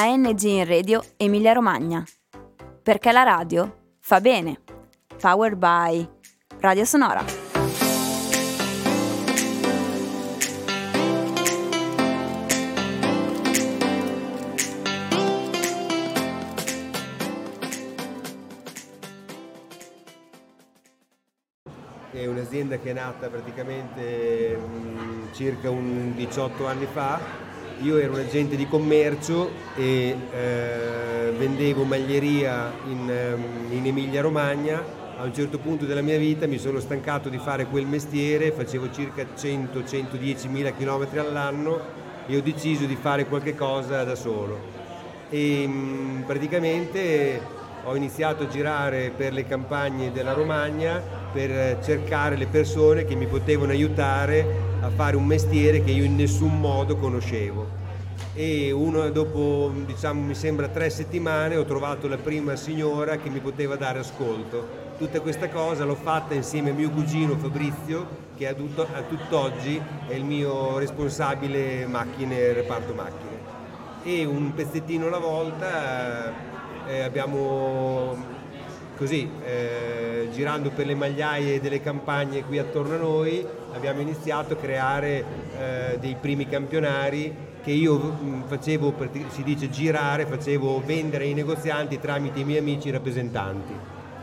ANG in Radio Emilia Romagna. Perché la radio fa bene. Powered by Radio Sonora. È un'azienda che è nata praticamente mh, circa un 18 anni fa io ero un agente di commercio e eh, vendevo maglieria in, ehm, in Emilia Romagna. A un certo punto della mia vita mi sono stancato di fare quel mestiere, facevo circa 100-110 mila chilometri all'anno e ho deciso di fare qualche cosa da solo. E mh, praticamente ho iniziato a girare per le campagne della Romagna per cercare le persone che mi potevano aiutare a fare un mestiere che io in nessun modo conoscevo. E uno, dopo, diciamo, mi sembra tre settimane, ho trovato la prima signora che mi poteva dare ascolto. Tutta questa cosa l'ho fatta insieme a mio cugino Fabrizio, che a, tutto, a tutt'oggi è il mio responsabile macchine, reparto macchine. E un pezzettino alla volta eh, abbiamo così, eh, girando per le magliaie delle campagne qui attorno a noi, abbiamo iniziato a creare eh, dei primi campionari che io mm, facevo, si dice girare, facevo vendere ai negozianti tramite i miei amici rappresentanti.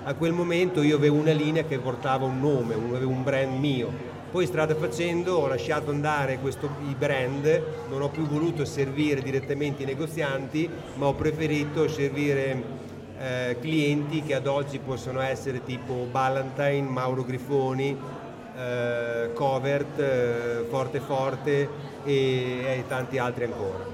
A quel momento io avevo una linea che portava un nome, avevo un brand mio. Poi strada facendo ho lasciato andare questo, i brand, non ho più voluto servire direttamente i negozianti, ma ho preferito servire eh, clienti che ad oggi possono essere tipo Ballantine, Mauro Grifoni, eh, Covert, eh, Forte Forte e, e, tanti altri ancora.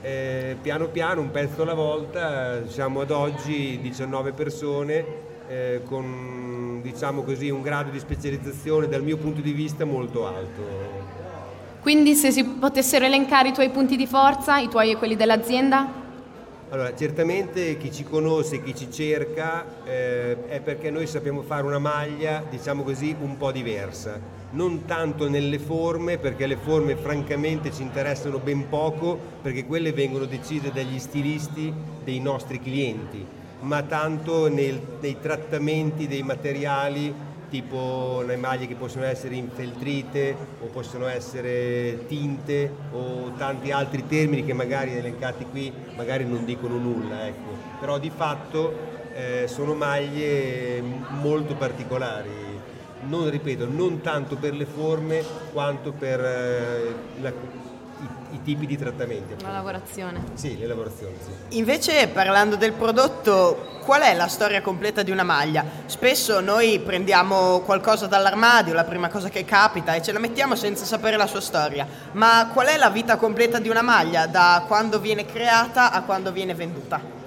Eh, piano piano, un pezzo alla volta, siamo ad oggi 19 persone eh, con diciamo così, un grado di specializzazione dal mio punto di vista molto alto. Quindi se si potessero elencare i tuoi punti di forza, i tuoi e quelli dell'azienda? Allora, certamente chi ci conosce, chi ci cerca, eh, è perché noi sappiamo fare una maglia, diciamo così, un po' diversa. Non tanto nelle forme, perché le forme francamente ci interessano ben poco, perché quelle vengono decise dagli stilisti dei nostri clienti, ma tanto nel, nei trattamenti dei materiali tipo le maglie che possono essere infeltrite o possono essere tinte o tanti altri termini che magari elencati qui magari non dicono nulla, ecco. però di fatto eh, sono maglie molto particolari, non ripeto, non tanto per le forme quanto per eh, la, i, i, tipi di trattamenti. La lavorazione. Sì, le lavorazioni. Sì. Invece parlando del prodotto, qual è la storia completa di una maglia? Spesso noi prendiamo qualcosa dall'armadio, la prima cosa che capita, e ce la mettiamo senza sapere la sua storia. Ma qual è la vita completa di una maglia, da quando viene creata a quando viene venduta?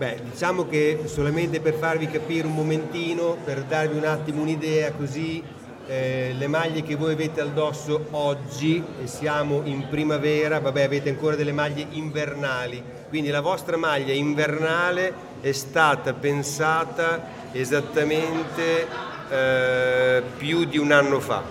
Beh, diciamo che solamente per farvi capire un momentino, per darvi un attimo un'idea così eh, le maglie che voi avete addosso oggi e siamo in primavera, vabbè avete ancora delle maglie invernali, quindi la vostra maglia invernale è stata pensata esattamente eh, più di un anno fa,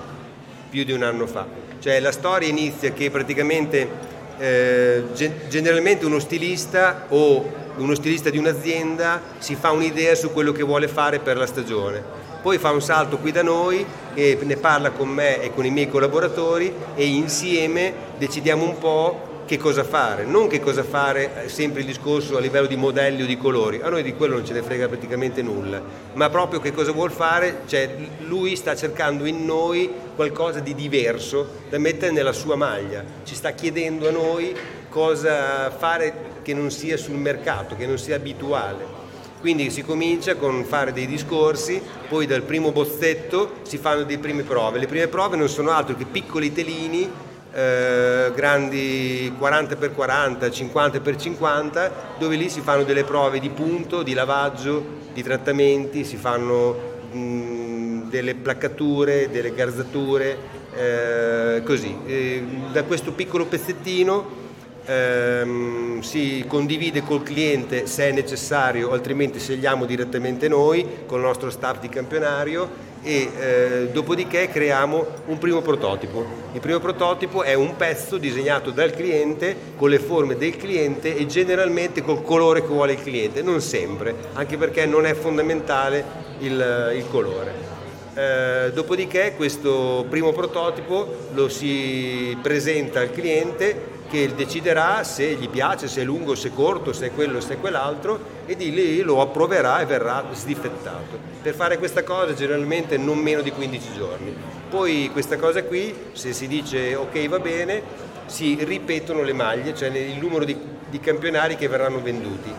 più di un anno fa. Cioè la storia inizia che praticamente eh, generalmente uno stilista o uno stilista di un'azienda si fa un'idea su quello che vuole fare per la stagione. Poi fa un salto qui da noi e ne parla con me e con i miei collaboratori e insieme decidiamo un po' che cosa fare, non che cosa fare eh, sempre il discorso a livello di modelli o di colori, a noi di quello non ce ne frega praticamente nulla, ma proprio che cosa vuol fare, cioè lui sta cercando in noi qualcosa di diverso da mettere nella sua maglia, ci sta chiedendo a noi cosa fare che non sia sul mercato, che non sia abituale. Quindi si comincia con fare dei discorsi, poi dal primo bozzetto si fanno delle prime prove. Le prime prove non sono altro che piccoli telini eh, grandi 40x40, 50x50, dove lì si fanno delle prove di punto, di lavaggio, di trattamenti, si fanno mh, delle placcature, delle garzature, eh, così. E da questo piccolo pezzettino ehm, si condivide col cliente se è necessario, altrimenti scegliamo direttamente noi con il nostro staff di campionario e eh, dopodiché creiamo un primo prototipo. Il primo prototipo è un pezzo disegnato dal cliente con le forme del cliente e generalmente col colore che vuole il cliente, non sempre, anche perché non è fondamentale il, il colore. Eh, dopodiché questo primo prototipo lo si presenta al cliente che deciderà se gli piace, se è lungo, se è corto, se è quello, se è quell'altro e di lì lo approverà e verrà sdifettato. Per fare questa cosa generalmente non meno di 15 giorni. Poi questa cosa qui, se si dice ok va bene, si ripetono le maglie, cioè il numero di, di campionari che verranno venduti.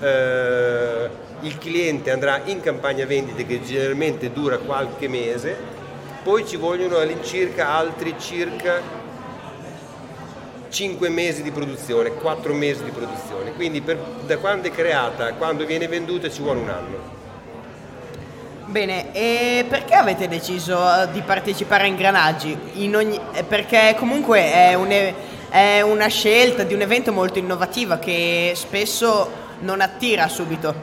Eh, il cliente andrà in campagna vendite che generalmente dura qualche mese, poi ci vogliono all'incirca altri circa 5 mesi di produzione, 4 mesi di produzione, quindi per, da quando è creata a quando viene venduta ci vuole un anno. Bene, e perché avete deciso eh, di partecipare a Ingranaggi? Ogni, eh, perché comunque è, un, è una scelta di un evento molto innovativa che spesso non attira subito.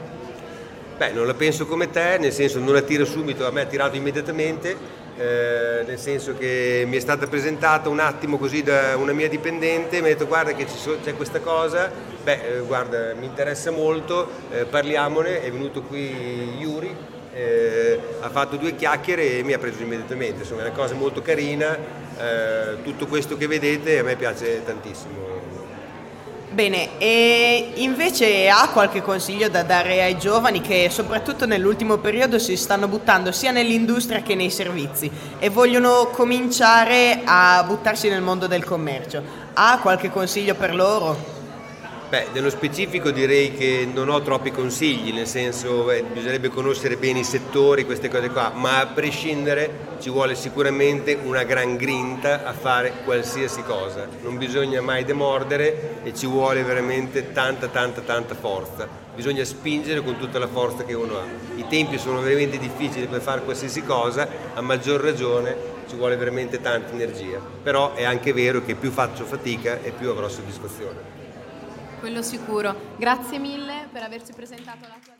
Beh, non la penso come te, nel senso non attira subito, a me ha attirato immediatamente, eh, nel senso che mi è stata presentata un attimo così da una mia dipendente, mi ha detto guarda che c'è questa cosa, beh eh, guarda mi interessa molto, eh, parliamone, è venuto qui Yuri, eh, ha fatto due chiacchiere e mi ha preso immediatamente, insomma è una cosa molto carina, eh, tutto questo che vedete a me piace tantissimo. Bene, e invece ha qualche consiglio da dare ai giovani che soprattutto nell'ultimo periodo si stanno buttando sia nell'industria che nei servizi e vogliono cominciare a buttarsi nel mondo del commercio? Ha qualche consiglio per loro? Beh, nello specifico direi che non ho troppi consigli, nel senso eh, bisognerebbe conoscere bene i settori, queste cose qua, ma a prescindere ci vuole sicuramente una gran grinta a fare qualsiasi cosa, non bisogna mai demordere e ci vuole veramente tanta tanta tanta forza, bisogna spingere con tutta la forza che uno ha. I tempi sono veramente difficili per fare qualsiasi cosa, a maggior ragione ci vuole veramente tanta energia, però è anche vero che più faccio fatica e più avrò soddisfazione quello sicuro. Grazie mille per averci presentato la tua